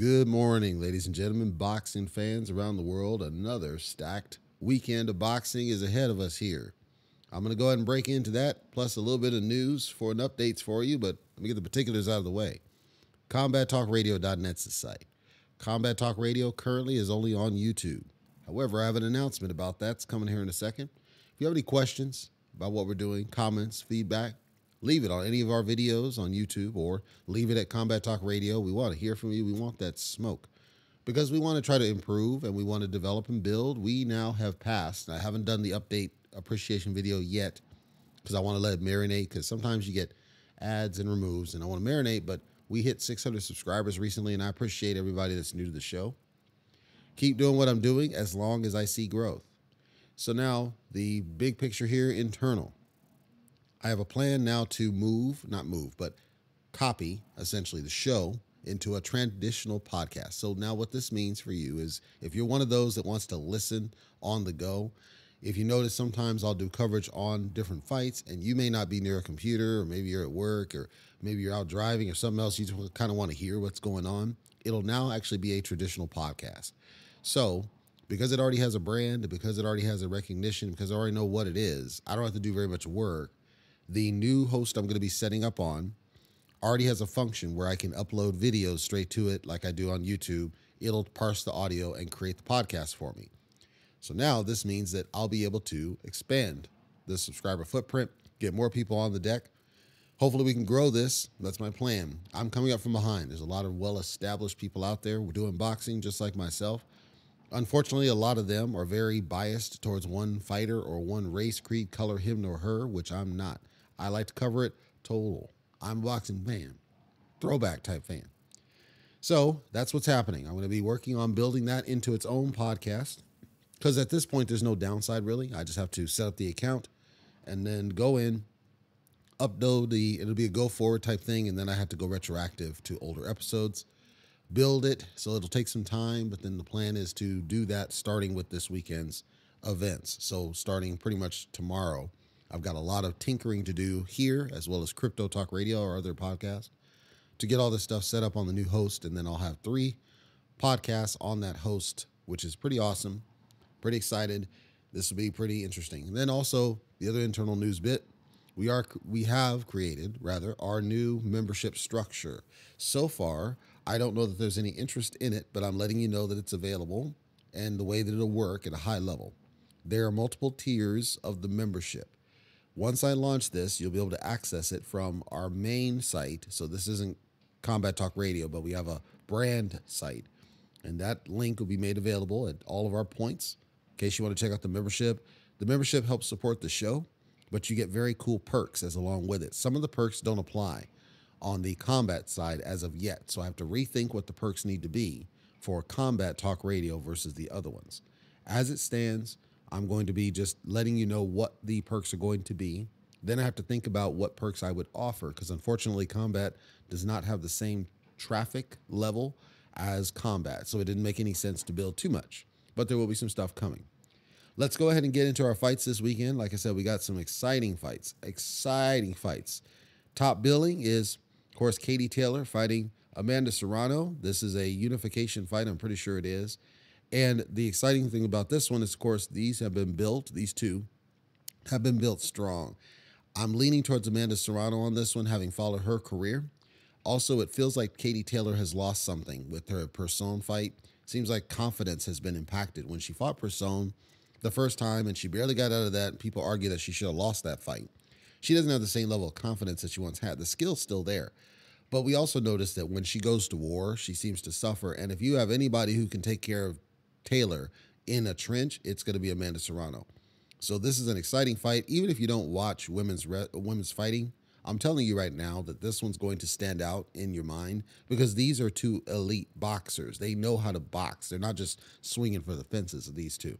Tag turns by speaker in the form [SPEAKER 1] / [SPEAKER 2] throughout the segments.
[SPEAKER 1] Good morning, ladies and gentlemen, boxing fans around the world. Another stacked weekend of boxing is ahead of us here. I'm going to go ahead and break into that, plus a little bit of news for an updates for you, but let me get the particulars out of the way. CombatTalkRadio.net's the site. Combat Talk Radio currently is only on YouTube. However, I have an announcement about that. It's coming here in a second. If you have any questions about what we're doing, comments, feedback, leave it on any of our videos on YouTube or leave it at Combat Talk Radio. We want to hear from you. We want that smoke because we want to try to improve and we want to develop and build. We now have passed. I haven't done the update appreciation video yet because I want to let it marinate because sometimes you get ads and removes and I want to marinate, but we hit 600 subscribers recently and I appreciate everybody that's new to the show. Keep doing what I'm doing as long as I see growth. So now the big picture here internal. I have a plan now to move, not move, but copy essentially the show into a traditional podcast. So now what this means for you is if you're one of those that wants to listen on the go, if you notice sometimes I'll do coverage on different fights and you may not be near a computer or maybe you're at work or maybe you're out driving or something else you kind of want to hear what's going on, it'll now actually be a traditional podcast. So, because it already has a brand, because it already has a recognition, because I already know what it is, I don't have to do very much work the new host I'm going to be setting up on already has a function where I can upload videos straight to it, like I do on YouTube. It'll parse the audio and create the podcast for me. So now this means that I'll be able to expand the subscriber footprint, get more people on the deck. Hopefully, we can grow this. That's my plan. I'm coming up from behind. There's a lot of well established people out there. We're doing boxing just like myself. Unfortunately, a lot of them are very biased towards one fighter or one race, creed, color, him or her, which I'm not. I like to cover it total. I'm a boxing fan, throwback type fan. So that's what's happening. I'm going to be working on building that into its own podcast because at this point, there's no downside really. I just have to set up the account and then go in, upload the, it'll be a go forward type thing. And then I have to go retroactive to older episodes, build it. So it'll take some time. But then the plan is to do that starting with this weekend's events. So starting pretty much tomorrow I've got a lot of tinkering to do here, as well as Crypto Talk Radio or other podcasts, to get all this stuff set up on the new host. And then I'll have three podcasts on that host, which is pretty awesome. Pretty excited. This will be pretty interesting. And then also the other internal news bit. We are we have created rather our new membership structure. So far, I don't know that there's any interest in it, but I'm letting you know that it's available and the way that it'll work at a high level. There are multiple tiers of the membership. Once I launch this, you'll be able to access it from our main site. So this isn't Combat Talk Radio, but we have a brand site. And that link will be made available at all of our points in case you want to check out the membership. The membership helps support the show, but you get very cool perks as along with it. Some of the perks don't apply on the combat side as of yet. So I have to rethink what the perks need to be for Combat Talk Radio versus the other ones. As it stands, I'm going to be just letting you know what the perks are going to be. Then I have to think about what perks I would offer because unfortunately, combat does not have the same traffic level as combat. So it didn't make any sense to build too much, but there will be some stuff coming. Let's go ahead and get into our fights this weekend. Like I said, we got some exciting fights, exciting fights. Top billing is, of course, Katie Taylor fighting Amanda Serrano. This is a unification fight. I'm pretty sure it is. And the exciting thing about this one is, of course, these have been built, these two have been built strong. I'm leaning towards Amanda Serrano on this one, having followed her career. Also, it feels like Katie Taylor has lost something with her Persoon fight. Seems like confidence has been impacted. When she fought Persoon the first time and she barely got out of that, people argue that she should have lost that fight. She doesn't have the same level of confidence that she once had. The skill's still there. But we also notice that when she goes to war, she seems to suffer. And if you have anybody who can take care of Taylor in a trench, it's going to be Amanda Serrano. So this is an exciting fight. Even if you don't watch women's women's fighting, I'm telling you right now that this one's going to stand out in your mind because these are two elite boxers. They know how to box. They're not just swinging for the fences of these two.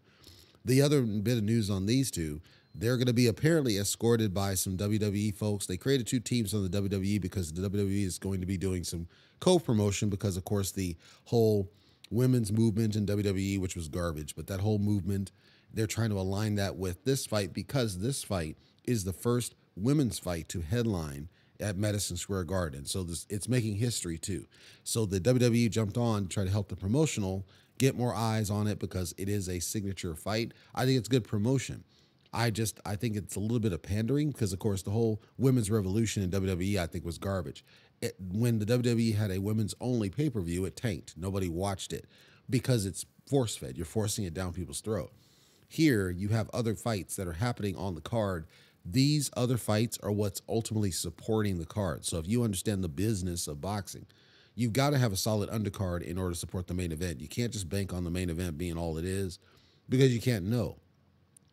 [SPEAKER 1] The other bit of news on these two, they're going to be apparently escorted by some WWE folks. They created two teams on the WWE because the WWE is going to be doing some co-promotion because of course the whole women's movement in WWE, which was garbage. But that whole movement, they're trying to align that with this fight because this fight is the first women's fight to headline at Madison Square Garden. So this it's making history too. So the WWE jumped on to try to help the promotional get more eyes on it because it is a signature fight. I think it's good promotion. I just I think it's a little bit of pandering because of course the whole women's revolution in WWE I think was garbage. It, when the WWE had a women's only pay per view, it tanked. Nobody watched it because it's force fed. You're forcing it down people's throat. Here you have other fights that are happening on the card. These other fights are what's ultimately supporting the card. So if you understand the business of boxing, you've got to have a solid undercard in order to support the main event. You can't just bank on the main event being all it is because you can't know.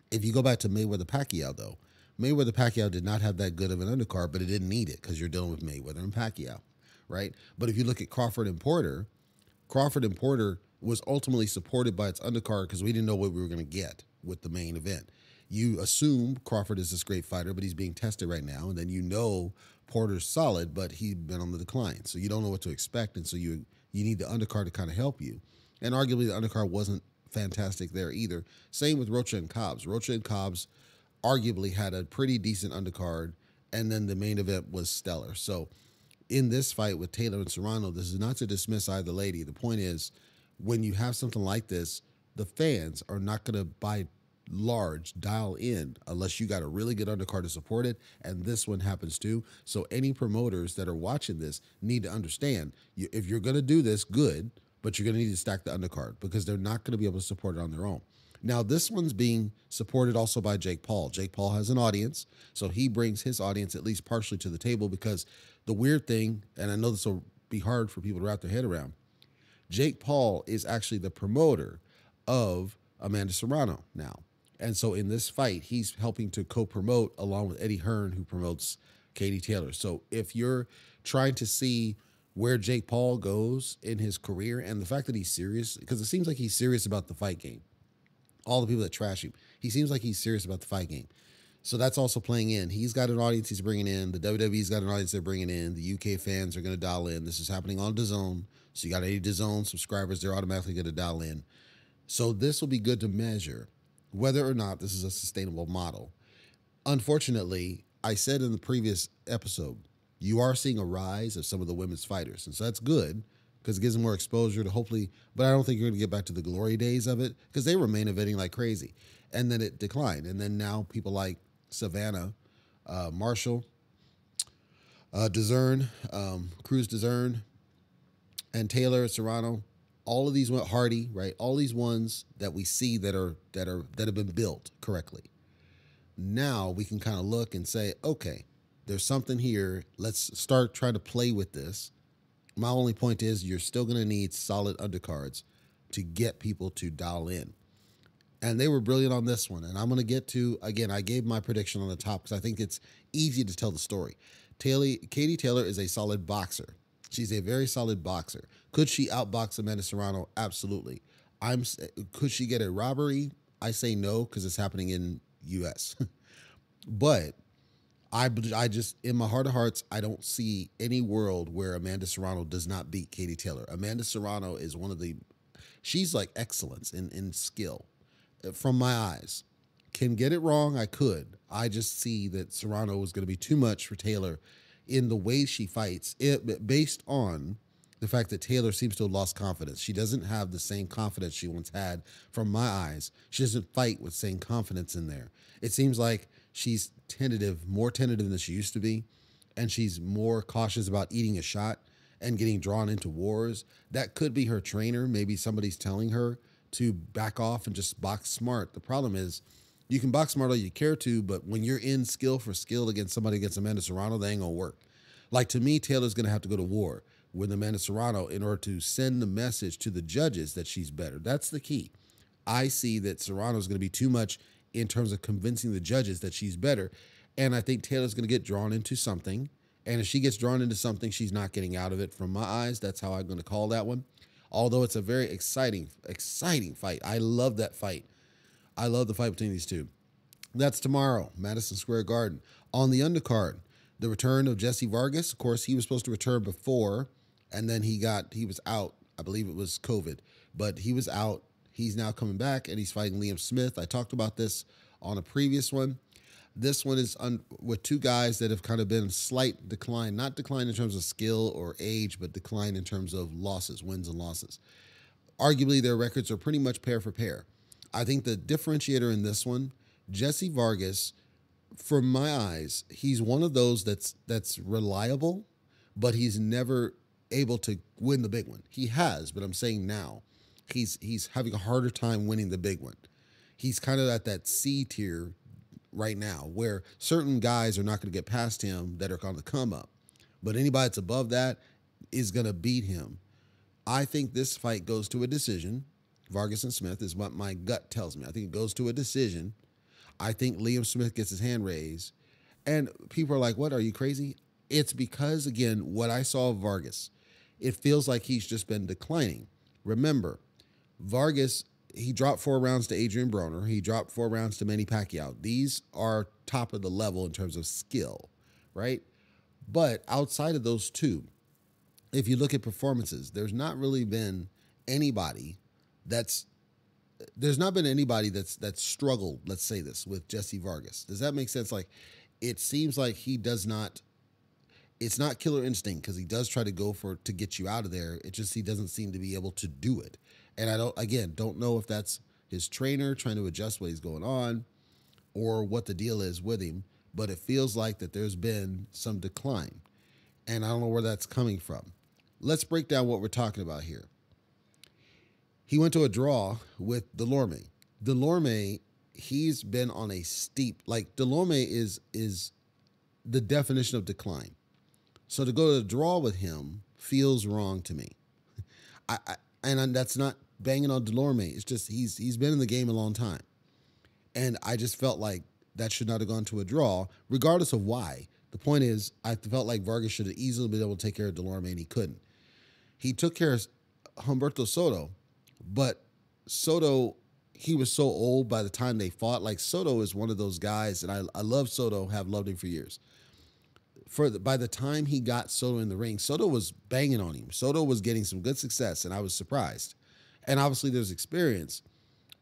[SPEAKER 1] If you go back to Mayweather Pacquiao, though, Mayweather Pacquiao did not have that good of an undercard, but it didn't need it because you're dealing with Mayweather and Pacquiao, right? But if you look at Crawford and Porter, Crawford and Porter was ultimately supported by its undercard because we didn't know what we were going to get with the main event. You assume Crawford is this great fighter, but he's being tested right now, and then you know Porter's solid, but he's been on the decline, so you don't know what to expect, and so you you need the undercard to kind of help you. And arguably, the undercard wasn't fantastic there either. Same with Rocha and Cobbs. Rocha and Cobbs arguably had a pretty decent undercard, and then the main event was stellar. So, in this fight with Taylor and Serrano, this is not to dismiss either lady. The point is, when you have something like this, the fans are not going to buy large dial in unless you got a really good undercard to support it and this one happens too so any promoters that are watching this need to understand if you're going to do this good but you're going to need to stack the undercard because they're not going to be able to support it on their own now this one's being supported also by jake paul jake paul has an audience so he brings his audience at least partially to the table because the weird thing and i know this will be hard for people to wrap their head around Jake Paul is actually the promoter of Amanda Serrano now. And so in this fight, he's helping to co promote along with Eddie Hearn, who promotes Katie Taylor. So if you're trying to see where Jake Paul goes in his career and the fact that he's serious, because it seems like he's serious about the fight game. All the people that trash him, he seems like he's serious about the fight game. So that's also playing in. He's got an audience he's bringing in. The WWE's got an audience they're bringing in. The UK fans are going to dial in. This is happening on DAZN. So you got any DAZN subscribers, they're automatically going to dial in. So this will be good to measure whether or not this is a sustainable model. Unfortunately, I said in the previous episode, you are seeing a rise of some of the women's fighters. And so that's good because it gives them more exposure to hopefully, but I don't think you're going to get back to the glory days of it because they were main eventing like crazy. And then it declined. And then now people like Savannah, uh, Marshall, uh, um, Crews-Dezurn, and Taylor Serrano. All of these went Hardy, right? All these ones that we see that are that are that have been built correctly. Now we can kind of look and say, okay, there's something here. Let's start trying to play with this. My only point is you're still going to need solid undercards to get people to dial in and they were brilliant on this one. And I'm going to get to again. I gave my prediction on the top because I think it's easy to tell the story. Taylor, Katie Taylor is a solid boxer. She's a very solid boxer. Could she outbox Amanda Serrano? Absolutely. I'm. Could she get a robbery? I say no because it's happening in U.S. but I, I just in my heart of hearts, I don't see any world where Amanda Serrano does not beat Katie Taylor. Amanda Serrano is one of the. She's like excellence in in skill uh, from my eyes. Can get it wrong, I could. I just see that Serrano is going to be too much for Taylor in the way she fights, eh, it, based on the fact that Taylor seems to have lost confidence. She doesn't have the same confidence she once had from my eyes. She doesn't fight with same confidence in there. It seems like she's tentative, more tentative than she used to be, and she's more cautious about eating a shot and getting drawn into wars. That could be her trainer. Maybe somebody's telling her to back off and just box smart. The problem is you can box smart all you care to, but when you're in skill for skill against somebody against Amanda Serrano, they ain't gonna work. Like to me, Taylor's gonna have to go to war with Amanda Serrano in order to send the message to the judges that she's better. That's the key. I see that Serrano's gonna be too much in terms of convincing the judges that she's better. And I think Taylor's gonna get drawn into something. And if she gets drawn into something, she's not getting out of it from my eyes. That's how I'm gonna call that one although it's a very exciting, exciting fight. I love that fight. I love the fight between these two. That's tomorrow, Madison Square Garden. On the undercard, the return of Jesse Vargas. Of course, he was supposed to return before, and then he got he was out. I believe it was COVID, but he was out. He's now coming back, and he's fighting Liam Smith. I talked about this on a previous one. This one is un- with two guys that have kind of been slight decline, not decline in terms of skill or age, but decline in terms of losses, wins and losses. Arguably, their records are pretty much pair for pair. I think the differentiator in this one, Jesse Vargas, from my eyes, he's one of those that's that's reliable, but he's never able to win the big one. He has, but I'm saying now, he's he's having a harder time winning the big one. He's kind of at that C tier right now, where certain guys are not going to get past him that are going to come up, but anybody that's above that is going to beat him. I think this fight goes to a decision. Vargas and Smith is what my gut tells me. I think it goes to a decision. I think Liam Smith gets his hand raised. And people are like, what? Are you crazy? It's because, again, what I saw of Vargas, it feels like he's just been declining. Remember, Vargas, he dropped four rounds to Adrian Broner. He dropped four rounds to Manny Pacquiao. These are top of the level in terms of skill, right? But outside of those two, if you look at performances, there's not really been anybody that's there's not been anybody that's that's struggled, let's say this, with Jesse Vargas. Does that make sense? Like it seems like he does not it's not killer instinct because he does try to go for to get you out of there. It just he doesn't seem to be able to do it. And I don't again don't know if that's his trainer trying to adjust what he's going on or what the deal is with him, but it feels like that there's been some decline. And I don't know where that's coming from. Let's break down what we're talking about here. He went to a draw with Dulorme. Dulorme, he's been on a steep like Dulorme is is the definition of decline. So to go to a draw with him feels wrong to me. I, I and that's not banging on Dulorme. It's just he's he's been in the game a long time, and I just felt like that should not have gone to a draw, regardless of why. The point is, I felt like Vargas should have easily been able to take care of Dulorme, and he couldn't. He took care of Humberto Soto, but Soto, he was so old by the time they fought. Like Soto is one of those guys, and I, I love Soto, have loved him for years. For the, by the time he got Soto in the ring, Soto was banging on him. Soto was getting some good success, and I was surprised. And obviously, there's experience.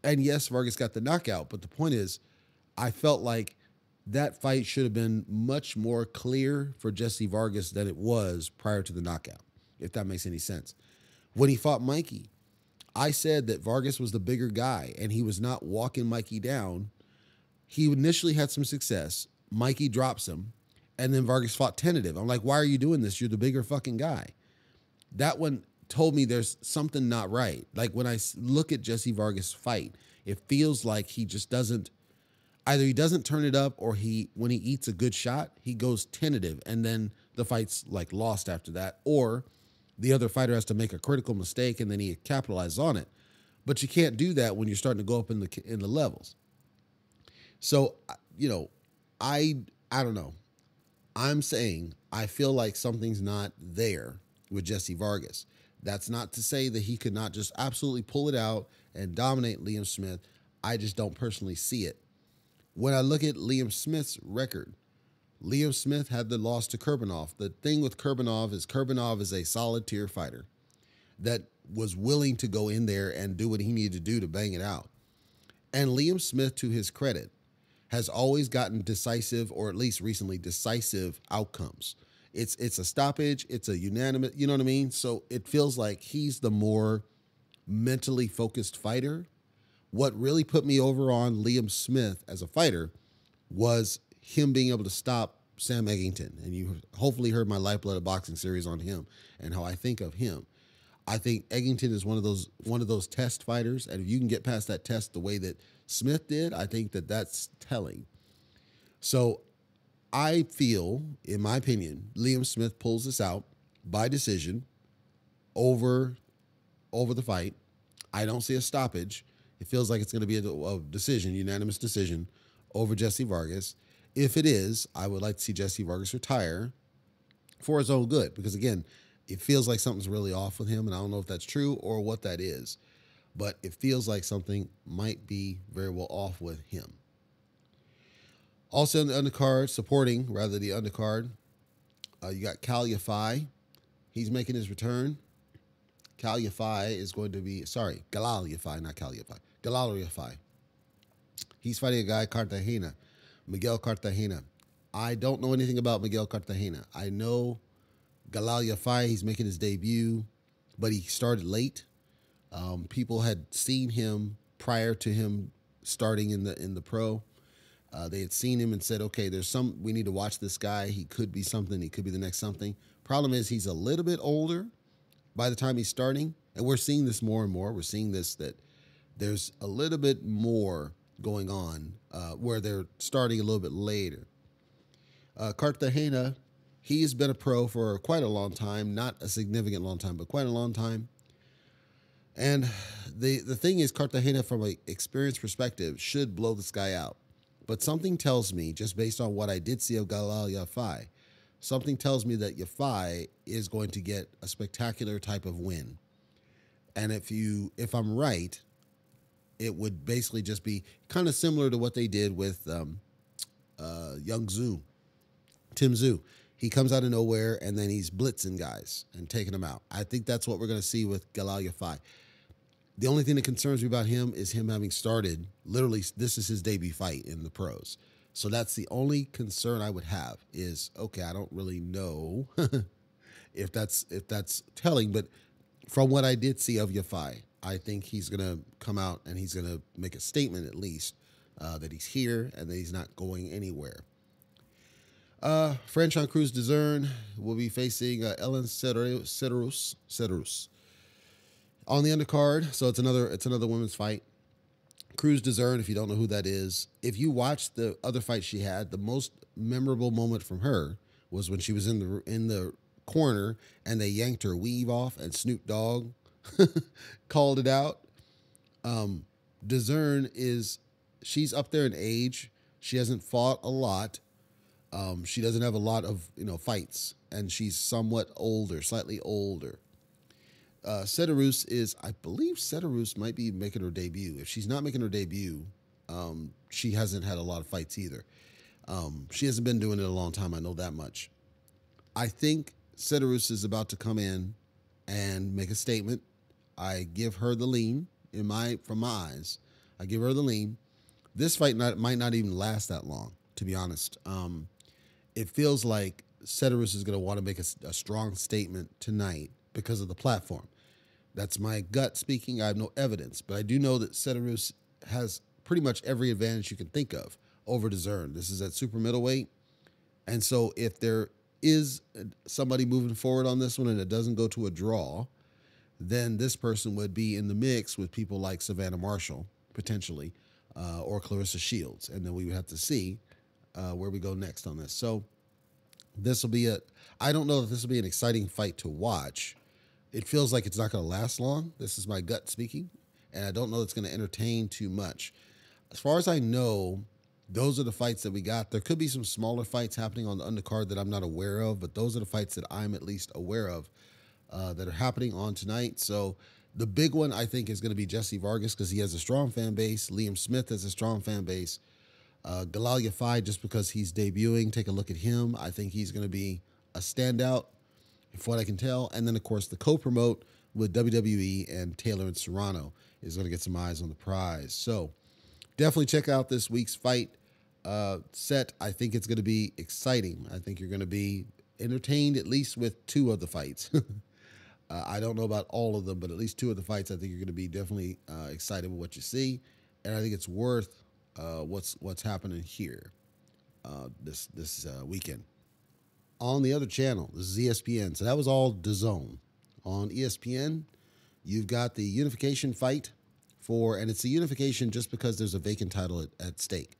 [SPEAKER 1] And yes, Vargas got the knockout, but the point is, I felt like that fight should have been much more clear for Jesse Vargas than it was prior to the knockout, if that makes any sense. When he fought Mikey, I said that Vargas was the bigger guy and he was not walking Mikey down. He initially had some success. Mikey drops him, and then Vargas fought tentative. I'm like, why are you doing this? You're the bigger fucking guy. That one told me there's something not right. Like when I look at Jesse Vargas fight, it feels like he just doesn't either he doesn't turn it up or he when he eats a good shot, he goes tentative and then the fight's like lost after that or the other fighter has to make a critical mistake and then he capitalizes on it. But you can't do that when you're starting to go up in the in the levels. So, you know, I I don't know. I'm saying I feel like something's not there with Jesse Vargas. That's not to say that he could not just absolutely pull it out and dominate Liam Smith. I just don't personally see it. When I look at Liam Smith's record, Liam Smith had the loss to Kurbanov. The thing with Kurbanov is Kurbanov is a solid tier fighter that was willing to go in there and do what he needed to do to bang it out. And Liam Smith, to his credit, has always gotten decisive, or at least recently decisive outcomes. It's it's a stoppage, it's a unanimous, you know what I mean? So it feels like he's the more mentally focused fighter. What really put me over on Liam Smith as a fighter was him being able to stop Sam Eggington. And you hopefully heard my Lifeblood of Boxing series on him and how I think of him. I think Eggington is one of those one of those test fighters, and if you can get past that test the way that Smith did, I think that that's telling. So, I feel, in my opinion, Liam Smith pulls this out by decision over over the fight. I don't see a stoppage. It feels like it's going to be a, a decision, unanimous decision over Jesse Vargas. If it is, I would like to see Jesse Vargas retire for his own good because again, it feels like something's really off with him, and I don't know if that's true or what that is, but it feels like something might be very well off with him. Also in the undercard, supporting rather the undercard, uh, you got Yafai. He's making his return. Yafai is going to be sorry, Galal Yafai, not Kal Yafai. Galal Yafai. He's fighting a guy Cartagena Miguel Cartagena. I don't know anything about Miguel Cartagena. I know Galal Yafai, he's making his debut, but he started late. Um, people had seen him prior to him starting in the in the pro. Uh, they had seen him and said, "Okay, there's some. We need to watch this guy. He could be something. He could be the next something." Problem is, he's a little bit older by the time he's starting, and we're seeing this more and more. We're seeing this that there's a little bit more going on uh, where they're starting a little bit later. Uh, Cartagena, he has been a pro for quite a long time, not a significant long time, but quite a long time. And the the thing is, Cartagena, from an experience perspective, should blow this guy out. But something tells me, just based on what I did see of Galal Yafai, something tells me that Yafai is going to get a spectacular type of win. And if you, if I'm right, it would basically just be kind of similar to what they did with um, uh, Young Zoo, Tim Tszyu. He comes out of nowhere and then he's blitzing guys and taking them out. I think that's what we're going to see with Galal Yafai. The only thing that concerns me about him is him having started literally. This is his debut fight in the pros, so that's the only concern I would have. Is okay. I don't really know if that's if that's telling, but from what I did see of Yafai, I think he's gonna come out and he's gonna make a statement at least uh, that he's here and that he's not going anywhere. Uh, Franchon Crews-Dezurn will be facing uh, Elin Cederroos. Cederroos on the undercard. So it's another it's another women's fight. Crews-Dezurn, if you don't know who that is, if you watch the other fight she had, the most memorable moment from her was when she was in the in the corner and they yanked her weave off and Snoop Dogg called it out. Um, Dezurn is she's up there in age. She hasn't fought a lot. Um, she doesn't have a lot of you know fights, and she's somewhat older, slightly older. Uh, Cederroos is, I believe, Cederroos might be making her debut. If she's not making her debut, um, she hasn't had a lot of fights either. Um, she hasn't been doing it a long time. I know that much. I think Cederroos is about to come in and make a statement. I give her the lean in my from my eyes. I give her the lean. This fight not, might not even last that long, to be honest. Um, it feels like Cederroos is going to want to make a, a strong statement tonight because of the platform. That's my gut speaking. I have no evidence, but I do know that Cederroos has pretty much every advantage you can think of over Dezurn. This is at super middleweight. And so if there is somebody moving forward on this one and it doesn't go to a draw, then this person would be in the mix with people like Savannah Marshall, potentially, uh, or Claressa Shields. And then we would have to see uh, where we go next on this. So this will be a, I don't know if this will be an exciting fight to watch it feels like it's not going to last long. This is my gut speaking, and I don't know it's going to entertain too much. As far as I know, those are the fights that we got. There could be some smaller fights happening on the undercard that I'm not aware of, but those are the fights that I'm at least aware of uh, that are happening on tonight. So the big one I think is going to be Jesse Vargas because he has a strong fan base. Liam Smith has a strong fan base. Uh, Galal Yafai, just because he's debuting, take a look at him. I think he's going to be a standout from what I can tell. And then, of course, the co promote with WWE and Taylor and Serrano is going to get some eyes on the prize. So definitely check out this week's fight uh, set. I think it's going to be exciting. I think you're going to be entertained at least with two of the fights. uh, I don't know about all of them, but at least two of the fights, I think you're going to be definitely uh, excited with what you see, and I think it's worth uh, what's what's happening here uh, this this uh, weekend on the other channel. This is ESPN. So that was all DAZN. On ESPN, you've got the unification fight for, and it's a unification just because there's a vacant title at, at stake.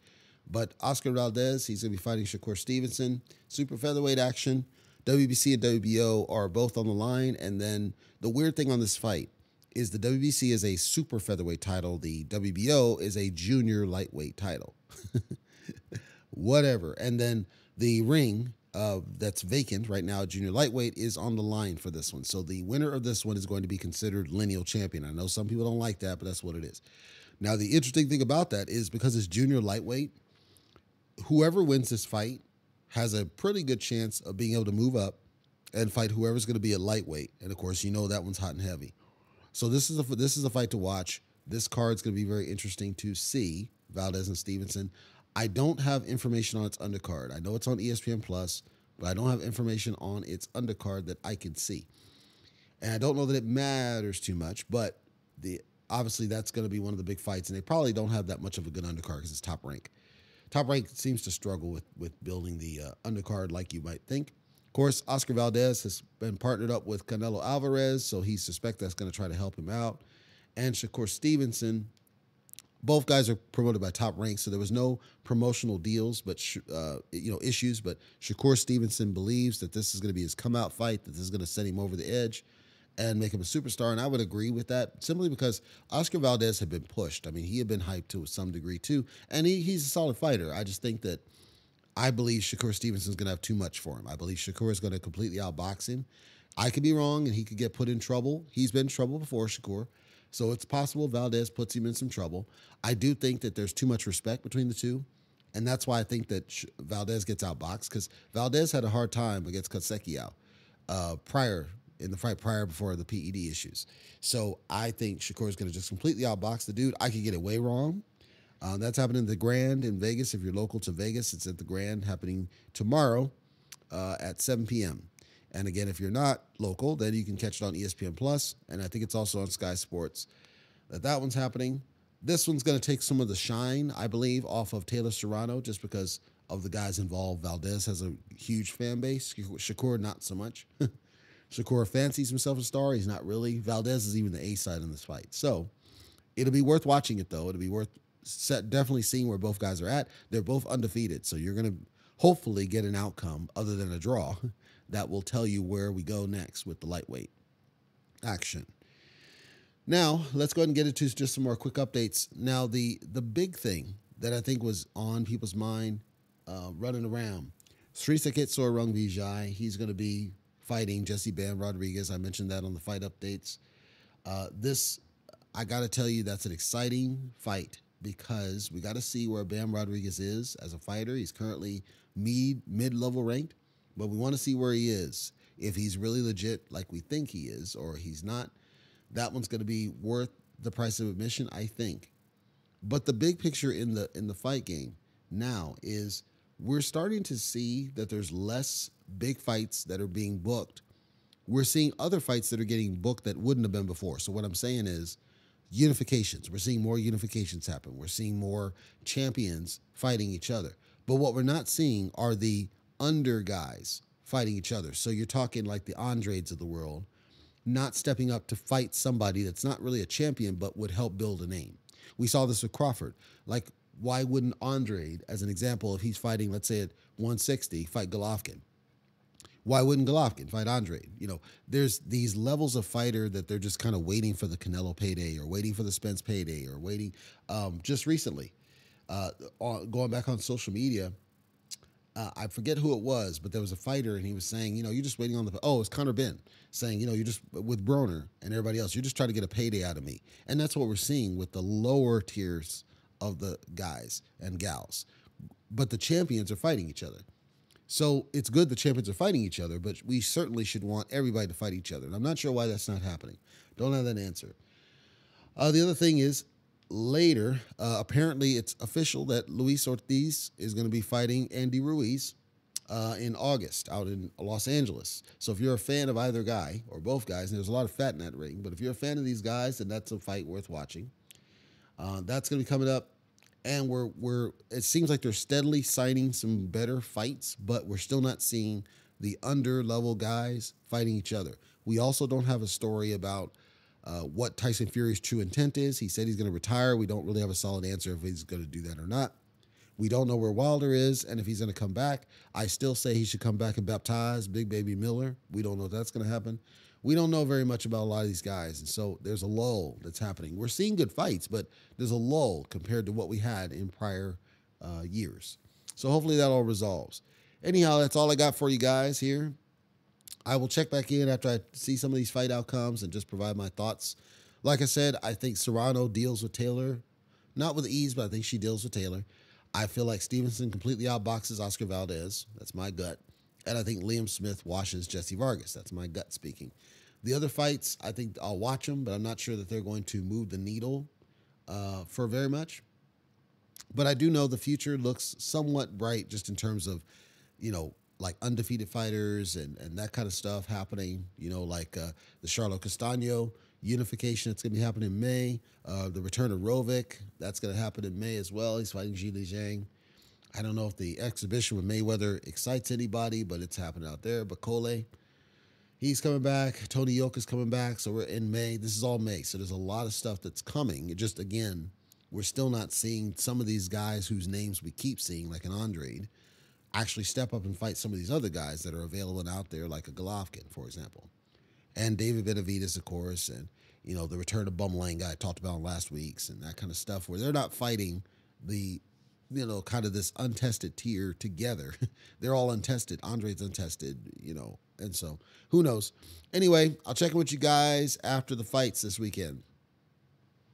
[SPEAKER 1] But Oscar Valdez, he's going to be fighting Shakur Stevenson. Super featherweight action. WBC and WBO are both on the line. And then the weird thing on this fight is the WBC is a super featherweight title. The WBO is a junior lightweight title. Whatever. And then the ring uh, that's vacant right now, junior lightweight, is on the line for this one. So the winner of this one is going to be considered lineal champion. I know some people don't like that, but that's what it is. Now, the interesting thing about that is because it's junior lightweight, whoever wins this fight has a pretty good chance of being able to move up and fight whoever's going to be a lightweight. And of course, you know that one's hot and heavy. So this is a this is a fight to watch. This card's going to be very interesting to see Valdez and Stevenson. I don't have information on its undercard. I know it's on ESPN Plus, but I don't have information on its undercard that I can see. And I don't know that it matters too much, but the obviously that's going to be one of the big fights, and they probably don't have that much of a good undercard because it's top rank. Top rank seems to struggle with with building the uh, undercard like you might think. Of course, Oscar Valdez has been partnered up with Canelo Alvarez, so he suspects that's going to try to help him out. And Shakur Stevenson, both guys are promoted by Top Rank, so there was no promotional deals, but uh, you know issues. But Shakur Stevenson believes that this is going to be his come out fight, that this is going to send him over the edge and make him a superstar. And I would agree with that simply because Oscar Valdez had been pushed. I mean, he had been hyped to some degree too, and he, he's a solid fighter. I just think that I believe Shakur Stevenson's going to have too much for him. I believe Shakur is going to completely outbox him. I could be wrong, and he could get put in trouble. He's been in trouble before, Shakur. So it's possible Valdez puts him in some trouble. I do think that there's too much respect between the two. And that's why I think that Valdez gets outboxed because Valdez had a hard time against Conceição uh, prior in the fight prior before the PED issues. So I think Shakur is going to just completely outbox the dude. I could get it way wrong. Uh, that's happening in the Grand in Vegas. If you're local to Vegas, it's at the Grand happening tomorrow uh, at 7 p.m. And again, if you're not local, then you can catch it on ESPN Plus, and I think it's also on Sky Sports. That that one's happening. This one's going to take some of the shine, I believe, off of Taylor Serrano, just because of the guys involved. Valdez has a huge fan base. Shakur, not so much. Shakur fancies himself a star. He's not really. Valdez is even the A side in this fight. So it'll be worth watching it, though. It'll be worth set, definitely seeing where both guys are at. They're both undefeated. So you're going to hopefully get an outcome other than a draw that will tell you where we go next with the lightweight action. Now, let's go ahead and get into just some more quick updates. Now, the the big thing that I think was on people's mind uh, running around, Sri Saket Rung Vijay, he's going to be fighting Jesse Bam Rodriguez. I mentioned that on the fight updates. Uh, this, I got to tell you, that's an exciting fight because we got to see where Bam Rodriguez is as a fighter. He's currently mid mid level ranked, but we want to see where he is. If he's really legit, like we think he is, or he's not, that one's going to be worth the price of admission, I think. But the big picture in the in the fight game now is we're starting to see that there's less big fights that are being booked. We're seeing other fights that are getting booked that wouldn't have been before. So what I'm saying is unifications. We're seeing more unifications happen. We're seeing more champions fighting each other. But what we're not seeing are the under guys fighting each other. So you're talking like the Andrades of the world, not stepping up to fight somebody that's not really a champion but would help build a name. We saw this with Crawford. Like, why wouldn't Andrade, as an example, if he's fighting, let's say at 160, fight Golovkin? why wouldn't Golovkin fight Andrade? You know, there's these levels of fighter that they're just kind of waiting for the Canelo payday or waiting for the Spence payday or waiting. Um, just recently, uh, going back on social media, uh, I forget who it was, but there was a fighter and he was saying, you know, you're just waiting on the. Oh, it's Conor Benn saying, you know, you're just with Broner and everybody else, you're just trying to get a payday out of me. And that's what we're seeing with the lower tiers of the guys and gals. But the champions are fighting each other. So it's good the champions are fighting each other, but we certainly should want everybody to fight each other. And I'm not sure why that's not happening. Don't have that answer. Uh, the other thing is later, uh, apparently it's official that Luis Ortiz is going to be fighting Andy Ruiz uh, in August out in Los Angeles. So if you're a fan of either guy or both guys, and there's a lot of fat in that ring, but if you're a fan of these guys, then that's a fight worth watching. Uh, that's going to be coming up and we're we're it seems like they're steadily signing some better fights, but we're still not seeing the under level guys fighting each other. We also don't have a story about uh, what Tyson Fury's true intent is. He said he's going to retire. We don't really have a solid answer if he's going to do that or not. We don't know where Wilder is and if he's going to come back. I still say he should come back and baptize Big Baby Miller. We don't know if that's going to happen we don't know very much about a lot of these guys. And so there's a lull that's happening. We're seeing good fights, but there's a lull compared to what we had in prior uh, years. So hopefully that all resolves. Anyhow, that's all I got for you guys here. I will check back in after I see some of these fight outcomes and just provide my thoughts. Like I said, I think Serrano deals with Taylor, not with ease, but I think she deals with Taylor. I feel like Stevenson completely outboxes Oscar Valdez. That's my gut. And I think Liam Smith washes Jesse Vargas. That's my gut speaking. The other fights, I think I'll watch them, but I'm not sure that they're going to move the needle uh, for very much. But I do know the future looks somewhat bright just in terms of, you know, like undefeated fighters and, and that kind of stuff happening, you know, like uh, the Charlo Castaño unification that's going to be happening in May. Uh, the return of Hrgovic, that's going to happen in May as well. He's fighting Zhilei Zhang. I don't know if the exhibition with Mayweather excites anybody, but it's happening out there. But Cole, he's coming back. Tony Yoka is coming back. So we're in May. This is all May. So there's a lot of stuff that's coming. It just, again, we're still not seeing some of these guys whose names we keep seeing, like an Andrade, actually step up and fight some of these other guys that are available out there, like a Golovkin, for example. And David Benavidez, of course, and, you know, the return of Bum Lane guy I talked about last week's and that kind of stuff, where they're not fighting the you know, kind of this untested tier together. They're all untested. Andre's untested, you know, and so who knows. Anyway, I'll check in with you guys after the fights this weekend.